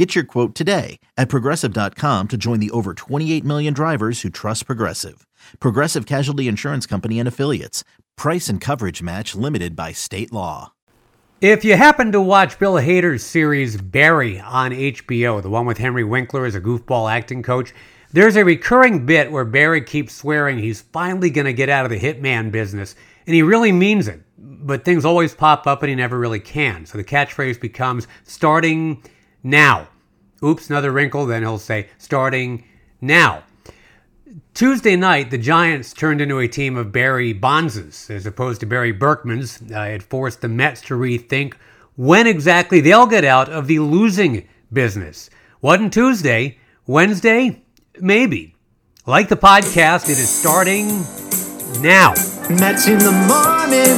Get your quote today at progressive.com to join the over 28 million drivers who trust Progressive. Progressive Casualty Insurance Company and Affiliates. Price and coverage match limited by state law. If you happen to watch Bill Hader's series Barry on HBO, the one with Henry Winkler as a goofball acting coach, there's a recurring bit where Barry keeps swearing he's finally going to get out of the hitman business, and he really means it. But things always pop up and he never really can. So the catchphrase becomes starting now. Oops, another wrinkle. Then he'll say, starting now. Tuesday night, the Giants turned into a team of Barry Bonzes as opposed to Barry Berkmans. Uh, it forced the Mets to rethink when exactly they'll get out of the losing business. Wasn't Tuesday. Wednesday? Maybe. Like the podcast, it is starting now. Mets in the morning.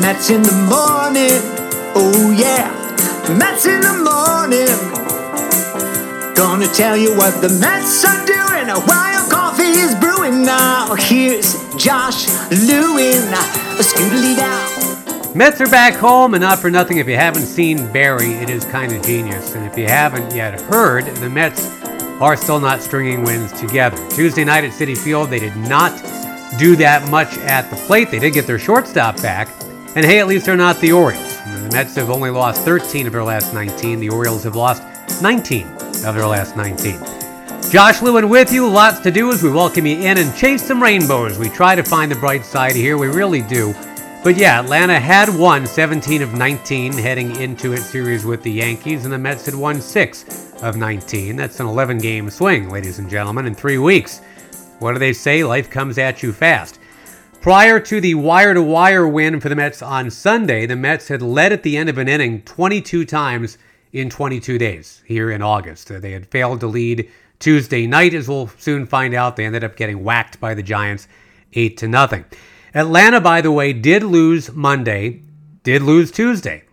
Mets in the morning. Oh yeah. Mets in the morning. Gonna tell you what the Mets are doing while coffee is brewing. Now here's Josh Lewin. Scootily down. Mets are back home, and not for nothing. If you haven't seen Barry, it is kind of genius. And if you haven't yet heard, the Mets are still not stringing wins together. Tuesday night at Citi Field, they did not do that much at the plate. They did get their shortstop back. And hey, at least they're not the Orioles. The Mets have only lost 13 of their last 19. The Orioles have lost 19 of their last 19. Josh Lewin with you. Lots to do as we welcome you in and chase some rainbows. We try to find the bright side here. We really do. But yeah, Atlanta had won 17 of 19 heading into its series with the Yankees, and the Mets had won 6 of 19. That's an 11 game swing, ladies and gentlemen, in three weeks. What do they say? Life comes at you fast. Prior to the wire to wire win for the Mets on Sunday, the Mets had led at the end of an inning 22 times in 22 days here in August. They had failed to lead Tuesday night, as we'll soon find out. They ended up getting whacked by the Giants 8 to nothing. Atlanta, by the way, did lose Monday, did lose Tuesday.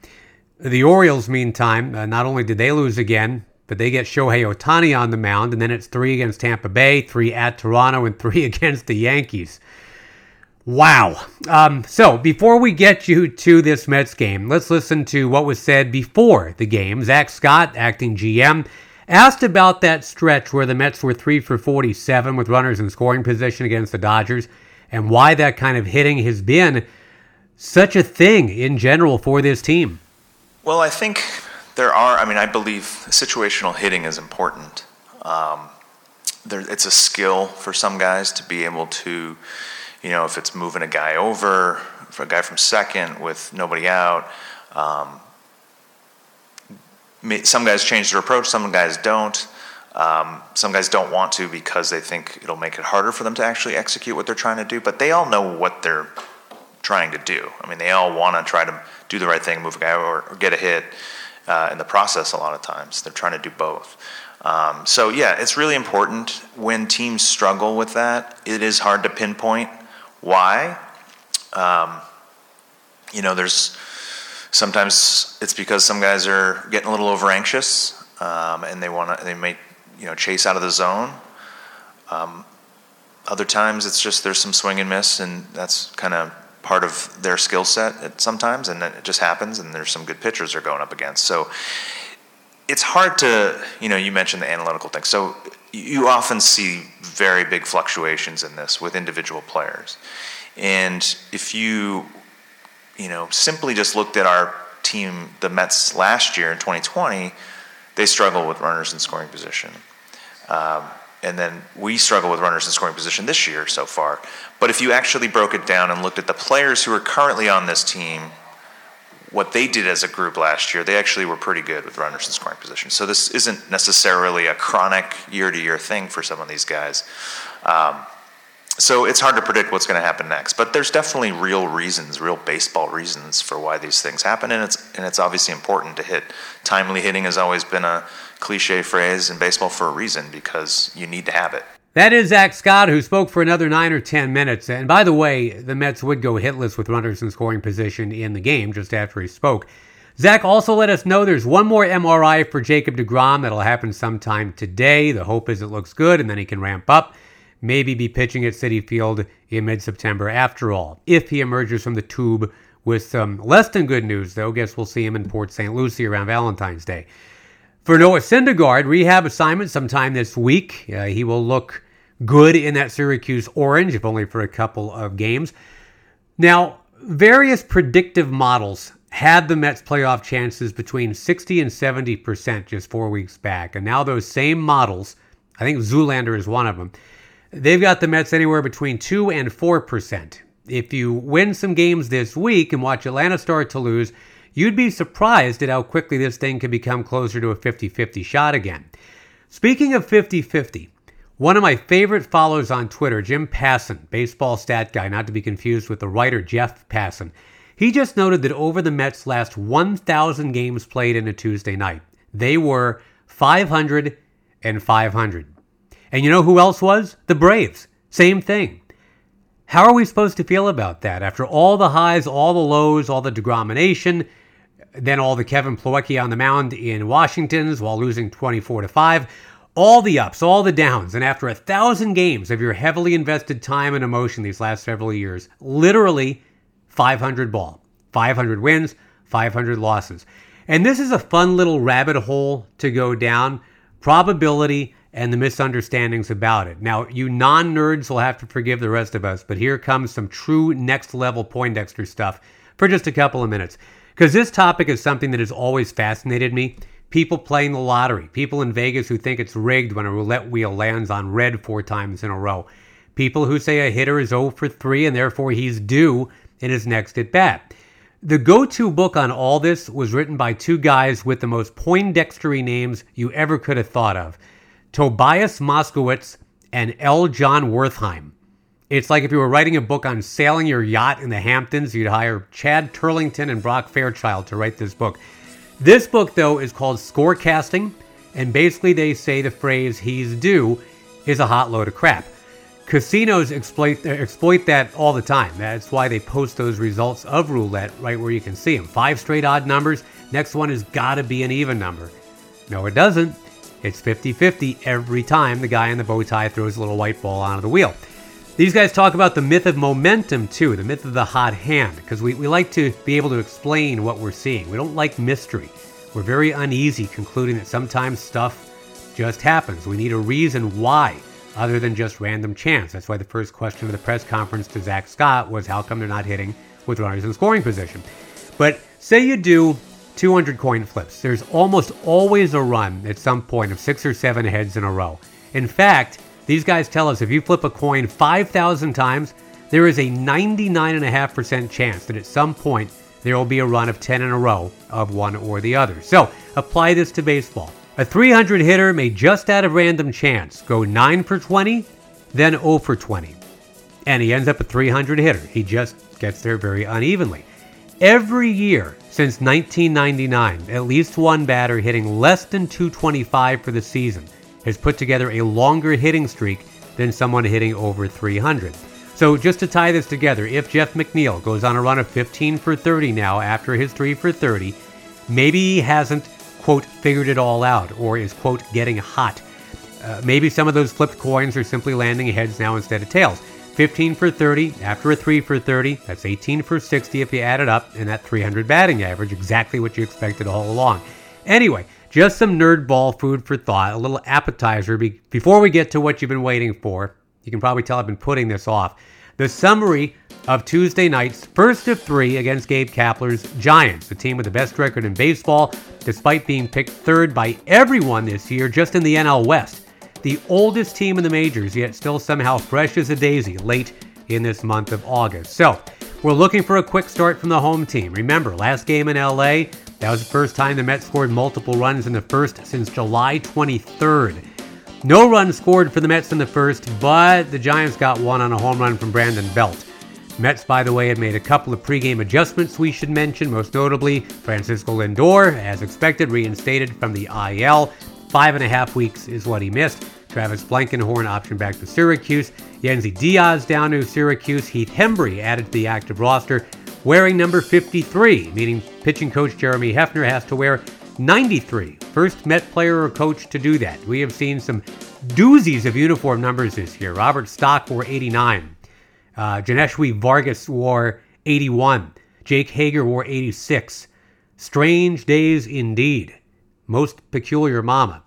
The Orioles, meantime, uh, not only did they lose again, but they get Shohei Ohtani on the mound, and then it's three against Tampa Bay, three at Toronto, and three against the Yankees. Wow. Um, so before we get you to this Mets game, let's listen to what was said before the game. Zach Scott, acting GM, Asked about that stretch where the Mets were 3 for 47 with runners in scoring position against the Dodgers and why that kind of hitting has been such a thing in general for this team. Well, I think there are, I mean, I believe situational hitting is important. Um, there, it's a skill for some guys to be able to, you know, if it's moving a guy over, for a guy from second with nobody out, um, some guys change their approach, some guys don't. Um, some guys don't want to because they think it'll make it harder for them to actually execute what they're trying to do, but they all know what they're trying to do. I mean, they all want to try to do the right thing, move a guy or, or get a hit uh, in the process a lot of times. They're trying to do both. Um, so, yeah, it's really important when teams struggle with that. It is hard to pinpoint why. Um, you know, there's Sometimes it's because some guys are getting a little over anxious um, and they want to, they may, you know, chase out of the zone. Um, other times it's just there's some swing and miss, and that's kind of part of their skill set sometimes, and it just happens. And there's some good pitchers they're going up against. So it's hard to, you know, you mentioned the analytical thing. So you often see very big fluctuations in this with individual players, and if you you know, simply just looked at our team, the Mets last year in 2020, they struggle with runners in scoring position. Um, and then we struggle with runners in scoring position this year so far. But if you actually broke it down and looked at the players who are currently on this team, what they did as a group last year, they actually were pretty good with runners in scoring position. So this isn't necessarily a chronic year to year thing for some of these guys. Um, so it's hard to predict what's going to happen next but there's definitely real reasons real baseball reasons for why these things happen and it's and it's obviously important to hit timely hitting has always been a cliche phrase in baseball for a reason because you need to have it That is Zach Scott, who spoke for another nine or ten minutes. And by the way, the Mets would go hitless with runners in scoring position in the game just after he spoke. Zach also let us know there's one more MRI for Jacob DeGrom that'll happen sometime today. The hope is it looks good and then he can ramp up. Maybe be pitching at Citi Field in mid September after all. If he emerges from the tube with some less than good news, though, guess we'll see him in Port St. Lucie around Valentine's Day. For Noah Syndergaard, rehab assignment sometime this week. Uh, he will look good in that Syracuse orange, if only for a couple of games. Now, various predictive models had the Mets playoff chances between 60 and 70% just four weeks back. And now those same models, I think Zoolander is one of them, they've got the Mets anywhere between 2 and 4%. If you win some games this week and watch Atlanta start to lose, you'd be surprised at how quickly this thing can become closer to a 50 50 shot again. Speaking of 50 50, one of my favorite followers on Twitter, Jim Passan, baseball stat guy, not to be confused with the writer Jeff Passan, he just noted that over the Mets' last 1,000 games played in a Tuesday night, they were 500 and 500. And you know who else was? The Braves. Same thing. How are we supposed to feel about that after all the highs, all the lows, all the degromination, then all the Kevin Plawecki on the mound in Washington's while losing 24 to 5, all the ups, all the downs, and after a thousand games of your heavily invested time and emotion these last several years, literally 500 ball, 500 wins, 500 losses. And this is a fun little rabbit hole to go down probability and the misunderstandings about it. Now, you non nerds will have to forgive the rest of us, but here comes some true next level Poindexter stuff for just a couple of minutes. Because this topic is something that has always fascinated me. People playing the lottery, people in Vegas who think it's rigged when a roulette wheel lands on red four times in a row, people who say a hitter is 0 for 3 and therefore he's due in his next at bat. The go to book on all this was written by two guys with the most Poindextery names you ever could have thought of. Tobias Moskowitz, and L. Jon Wertheim. It's like if you were writing a book on sailing your yacht in the Hamptons, you'd hire Chad Turlington and Brock Fairchild to write this book. This book, though, is called Scorecasting, and basically they say the phrase he's due is a hot load of crap. Casinos exploit, exploit that all the time. That's why they post those results of roulette right where you can see them. Five straight odd numbers. Next one has got to be an even number. No, it doesn't. It's 50 50 every time the guy in the bow tie throws a little white ball onto the wheel. These guys talk about the myth of momentum too, the myth of the hot hand, because we, we like to be able to explain what we're seeing. We don't like mystery. We're very uneasy concluding that sometimes stuff just happens. We need a reason why, other than just random chance. That's why the first question of the press conference to Zach Scott was how come they're not hitting with runners in scoring position? But say you do 200 coin flips. There's almost always a run at some point of six or seven heads in a row. In fact, these guys tell us if you flip a coin 5,000 times, there is a 99.5% chance that at some point there will be a run of 10 in a row of one or the other. So apply this to baseball. A 300 hitter may just out of random chance go 9 for 20, then 0 for 20. And he ends up a 300 hitter. He just gets there very unevenly. Every year since 1999, at least one batter hitting less than 225 for the season has put together a longer hitting streak than someone hitting over 300. So, just to tie this together, if Jeff McNeil goes on a run of 15 for 30 now after his 3 for 30, maybe he hasn't, quote, figured it all out or is, quote, getting hot. Uh, maybe some of those flipped coins are simply landing heads now instead of tails. 15 for 30 after a 3 for 30. That's 18 for 60 if you add it up, and that 300 batting average, exactly what you expected all along. Anyway, just some nerd ball food for thought, a little appetizer be- before we get to what you've been waiting for. You can probably tell I've been putting this off. The summary of Tuesday night's first of three against Gabe Kapler's Giants, the team with the best record in baseball, despite being picked third by everyone this year just in the NL West the oldest team in the majors, yet still somehow fresh as a daisy late in this month of August. So, we're looking for a quick start from the home team. Remember, last game in LA, that was the first time the Mets scored multiple runs in the first since July 23rd. No runs scored for the Mets in the first, but the Giants got one on a home run from Brandon Belt. Mets, by the way, had made a couple of pregame adjustments we should mention, most notably Francisco Lindor, as expected, reinstated from the IL. Five and a half weeks is what he missed. Travis Blankenhorn option back to Syracuse. Yennsy Diaz down to Syracuse. Heath Hembree added to the active roster, wearing number 53, meaning pitching coach Jeremy Hefner has to wear 93. First Met player or coach to do that. We have seen some doozies of uniform numbers this year. Robert Stock wore 89. Uh, Johneshwy Fargas wore 81. Jake Hager wore 86. Strange days indeed. Most peculiar mama.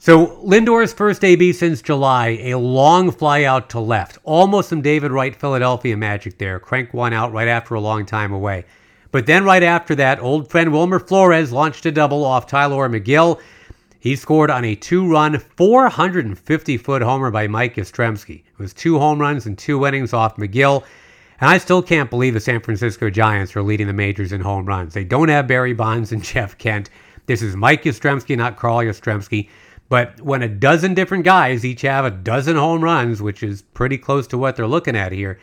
So Lindor's first AB since July, a long fly out to left. Almost some David Wright Philadelphia magic there. Crank one out right after a long time away. But then right after that, old friend Wilmer Flores launched a double off Tylor Megill. He scored on a two-run, 450-foot homer by Mike Yastrzemski. It was two home runs and two innings off Megill. And I still can't believe the San Francisco Giants are leading the majors in home runs. They don't have Barry Bonds and Jeff Kent. This is Mike Yastrzemski, not Carl Yastrzemski. But when a dozen different guys each have a dozen home runs, which is pretty close to what they're looking at here,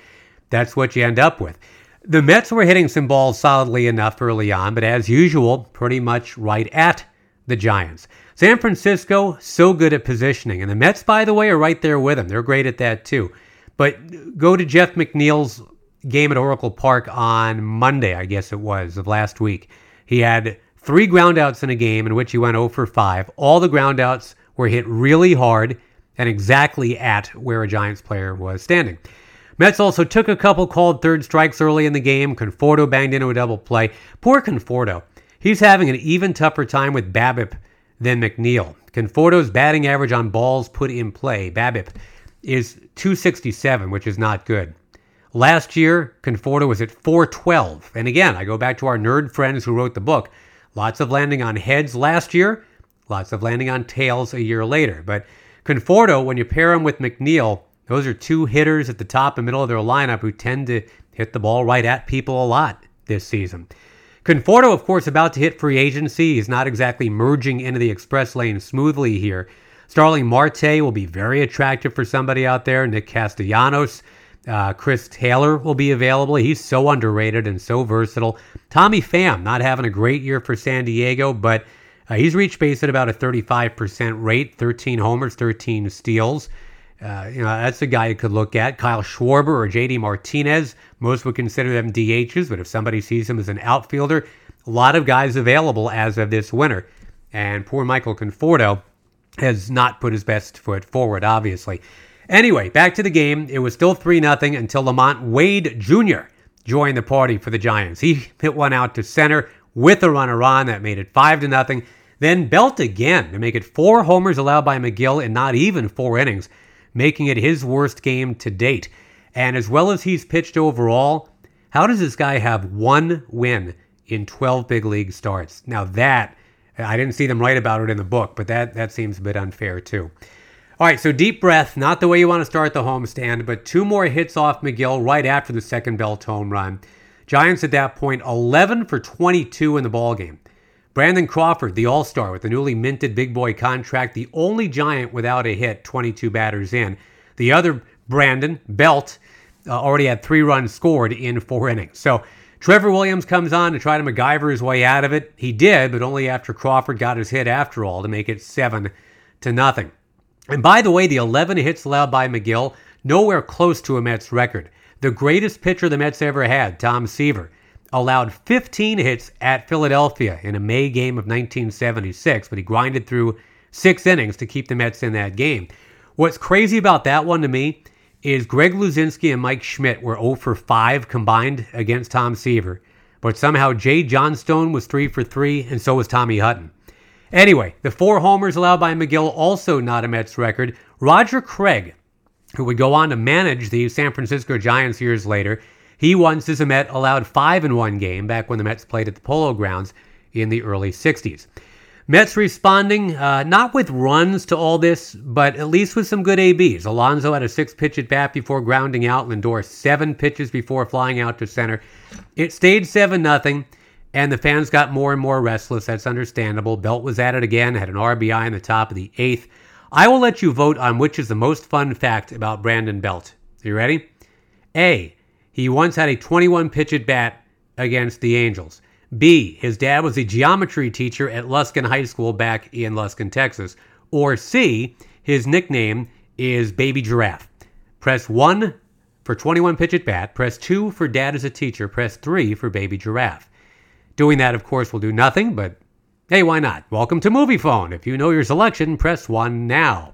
that's what you end up with. The Mets were hitting some balls solidly enough early on, but as usual, pretty much right at the Giants. San Francisco, so good at positioning. And the Mets, by the way, are right there with them. They're great at that too. But go to Jeff McNeil's game at Oracle Park on Monday, I guess it was, of last week. He had three groundouts in a game in which he went 0 for 5. All the groundouts were hit really hard and exactly at where a Giants player was standing. Mets also took a couple called third strikes early in the game. Conforto banged into a double play. Poor Conforto. He's having an even tougher time with BABIP than McNeil. Conforto's batting average on balls put in play, BABIP, is 267, which is not good. Last year, Conforto was at 412. And again, I go back to our nerd friends who wrote the book. Lots of landing on heads last year, lots of landing on tails a year later. But Conforto, when you pair him with McNeil, those are two hitters at the top and middle of their lineup who tend to hit the ball right at people a lot this season. Conforto, of course, about to hit free agency. He's not exactly merging into the express lane smoothly here. Starling Marte will be very attractive for somebody out there. Nick Castellanos, uh, Chris Taylor will be available. He's so underrated and so versatile. Tommy Pham, not having a great year for San Diego, but uh, he's reached base at about a 35% rate 13 homers, 13 steals. Uh, you know, that's a guy you could look at. Kyle Schwarber or JD Martinez. Most would consider them DHs, but if somebody sees him as an outfielder, a lot of guys available as of this winter. And poor Michael Conforto has not put his best foot forward, obviously. Anyway, back to the game. It was still 3 0 until LaMonte Wade Jr. joined the party for the Giants. He hit one out to center with a runner on that made it 5 to nothing. Then Belt again to make it four homers allowed by Megill in not even four innings making it his worst game to date. And as well as he's pitched overall, how does this guy have one win in 12 big league starts? Now that I didn't see them write about it in the book, but that that seems a bit unfair too. All right, so deep breath, not the way you want to start the homestand, but two more hits off Megill right after the second Belt home run. Giants at that point 11 for 22 in the ball game. Brandon Crawford, the All Star with the newly minted big boy contract, the only Giant without a hit, 22 batters in. The other Brandon, Belt, uh, already had three runs scored in four innings. So Trevor Williams comes on to try to MacGyver his way out of it. He did, but only after Crawford got his hit after all to make it seven to nothing. And by the way, the 11 hits allowed by Megill, nowhere close to a Mets record. The greatest pitcher the Mets ever had, Tom Seaver, allowed 15 hits at Philadelphia in a May game of 1976, but he grinded through six innings to keep the Mets in that game. What's crazy about that one to me is Greg Luzinski and Mike Schmidt were 0 for 5 combined against Tom Seaver, but somehow Jay Johnstone was 3 for 3, and so was Tommy Hutton. Anyway, the four homers allowed by Megill also not a Mets record. Roger Craig, who would go on to manage the San Francisco Giants years later, he once, as a Met, allowed five in one game back when the Mets played at the Polo Grounds in the early 60s. Mets responding, uh, not with runs to all this, but at least with some good ABs. Alonso had a six pitch at bat before grounding out. Lindor seven pitches before flying out to center. It stayed 7 nothing, and the fans got more and more restless. That's understandable. Belt was at it again, had an RBI in the top of the eighth. I will let you vote on which is the most fun fact about Brandon Belt. Are you ready? A. He once had a 21 pitch at bat against the Angels. B. His dad was a geometry teacher at Lufkin High School back in Lufkin, Texas. Or C. His nickname is Baby Giraffe. Press 1 for 21 pitch at bat, press 2 for Dad as a teacher, press 3 for Baby Giraffe. Doing that, of course, will do nothing, but hey, why not? Welcome to Moviefone. If you know your selection, press 1 now.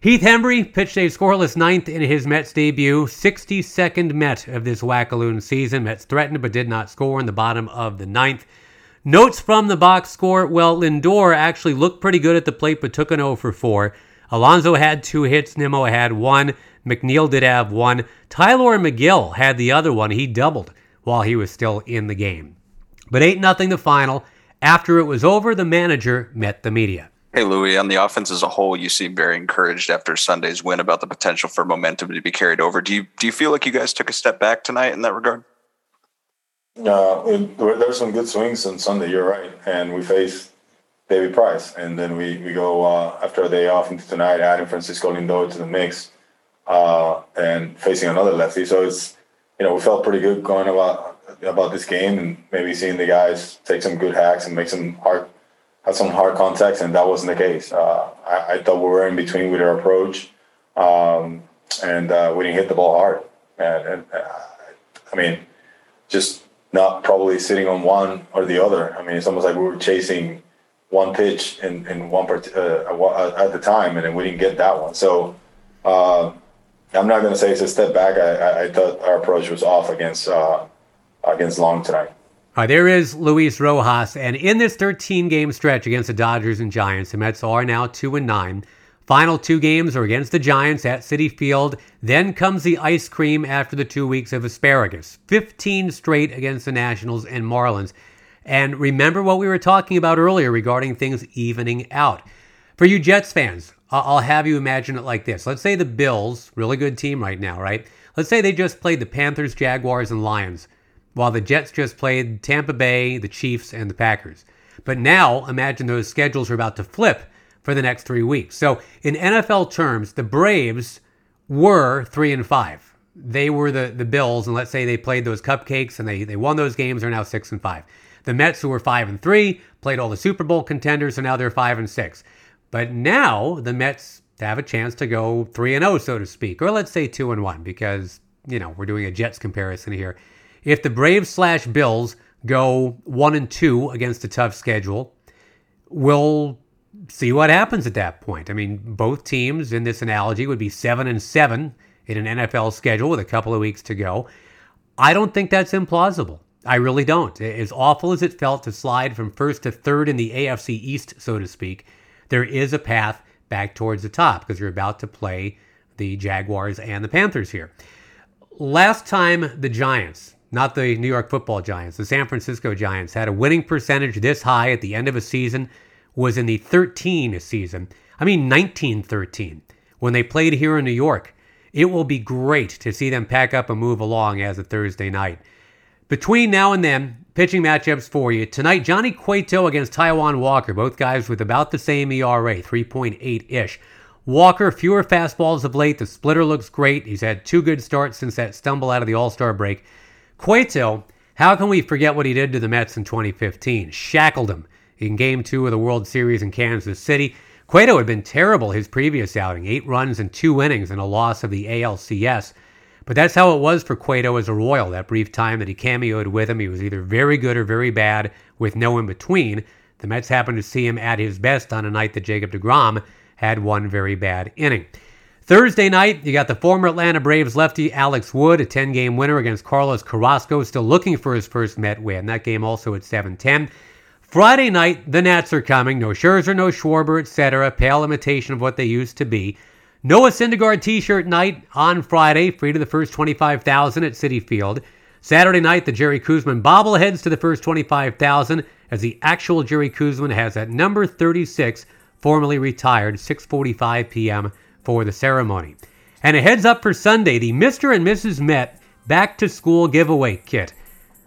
Heath Hembree pitched a scoreless ninth in his Mets debut, 62nd Met of this Wackaloon season. Mets threatened but did not score in the bottom of the ninth. Notes from the box score well, Lindor actually looked pretty good at the plate but took an 0 for 4. Alonso had two hits, Nimmo had one, McNeil did have one. Tylor Megill had the other one. He doubled while he was still in the game. But 8 0 the final. After it was over, the manager met the media. Hey, Louie, on the offense as a whole, you seem very encouraged after Sunday's win about the potential for momentum to be carried over. Do you do you feel like you guys took a step back tonight in that regard? Uh, there's some good swings on Sunday. You're right, and we face David Price, and then we we go uh, after a day off into tonight, adding Francisco Lindor to the mix, uh, and facing another lefty. So it's you know we felt pretty good going about about this game, and maybe seeing the guys take some good hacks and make some hard had some hard contacts, and that wasn't the case. Uh, I, I, thought we were in between with our approach, um, and uh, we didn't hit the ball hard. And, and uh, I mean, just not probably sitting on one or the other. I mean, it's almost like we were chasing one pitch in, in one part, uh, at the time, and then we didn't get that one. So uh, I'm not going to say it's a step back. I, I, thought our approach was off against uh, against Long tonight. All right, there is Luis Rojas, and in this 13 game stretch against the Dodgers and Giants, the Mets are now 2 and 9. Final two games are against the Giants at Citi Field. Then comes the ice cream after the two weeks of asparagus. 15 straight against the Nationals and Marlins. And remember what we were talking about earlier regarding things evening out. For you Jets fans, I'll have you imagine it like this. Let's say the Bills, really good team right now, right? Let's say they just played the Panthers, Jaguars, and Lions while the Jets just played Tampa Bay, the Chiefs, and the Packers. But now imagine those schedules are about to flip for the next three weeks. So in NFL terms, the Braves were three and five. They were the, the Bills, and let's say they played those cupcakes and they, they won those games, are now six and five. The Mets, who were five and three, played all the Super Bowl contenders, so now they're five and six. But now the Mets have a chance to go three and zero, oh, so to speak, or let's say two and one, because you know we're doing a Jets comparison here. If the Braves slash Bills go one and two against a tough schedule, we'll see what happens at that point. I mean, both teams in this analogy would be seven and seven in an NFL schedule with a couple of weeks to go. I don't think that's implausible. I really don't. As awful as it felt to slide from first to third in the AFC East, so to speak, there is a path back towards the top because you're about to play the Jaguars and the Panthers here. Last time the Giants not the New York football Giants, the San Francisco Giants, had a winning percentage this high at the end of a season was in the 13 season. I mean 1913 when they played here in New York. It will be great to see them pack up and move along as a Thursday night. Between now and then, pitching matchups for you. Tonight, Johnny Cueto against Taijuan Walker, both guys with about the same ERA, 3.8 ish. Walker, fewer fastballs of late. The splitter looks great. He's had two good starts since that stumble out of the All Star break. Cueto, how can we forget what he did to the Mets in 2015? Shackled them in Game 2 of the World Series in Kansas City. Cueto had been terrible his previous outing, eight runs and two innings and a loss of the ALCS. But that's how it was for Cueto as a Royal. That brief time that he cameoed with him, he was either very good or very bad with no in between. The Mets happened to see him at his best on a night that Jacob DeGrom had one very bad inning. Thursday night, you got the former Atlanta Braves lefty Alex Wood, a 10 game winner against Carlos Carrasco, still looking for his first Met win. That game also at 7 10. Friday night, the Nats are coming. No Scherzer, no Schwarber, etc. Pale imitation of what they used to be. Noah Syndergaard t-shirt night on Friday, free to the first 25,000 at Citi Field. Saturday night, the Jerry Koosman bobbleheads to the first 25,000 as the actual Jerry Koosman has at number 36 formally retired, 6:45 p.m for the ceremony. And a heads up for Sunday the Mr. and Mrs. Met Back to School Giveaway Kit.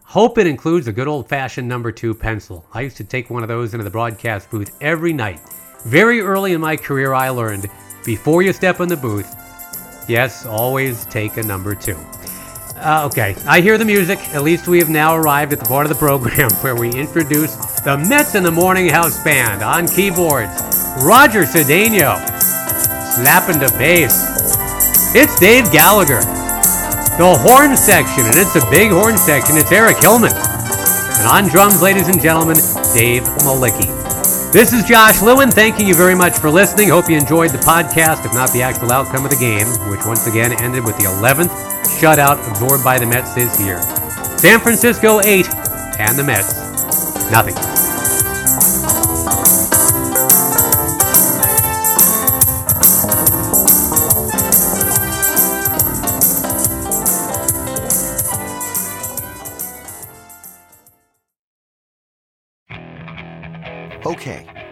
Hope it includes a good old fashioned number two pencil. I used to take one of those into the broadcast booth every night. Very early in my career, I learned before you step in the booth, yes, always take a number two. Uh, okay, I hear the music. At least we have now arrived at the part of the program where we introduce the Mets in the Morning House Band on keyboards. Roger Cedeno. Slapping the bass. It's Dave Gallagher. The horn section, and it's a big horn section. It's Eric Hillman. And on drums, ladies and gentlemen, Dave Mlicki. This is Josh Lewin. Thanking you very much for listening. Hope you enjoyed the podcast, if not the actual outcome of the game, which once again ended with the 11th shutout absorbed by the Mets this year. San Francisco 8 and the Mets nothing.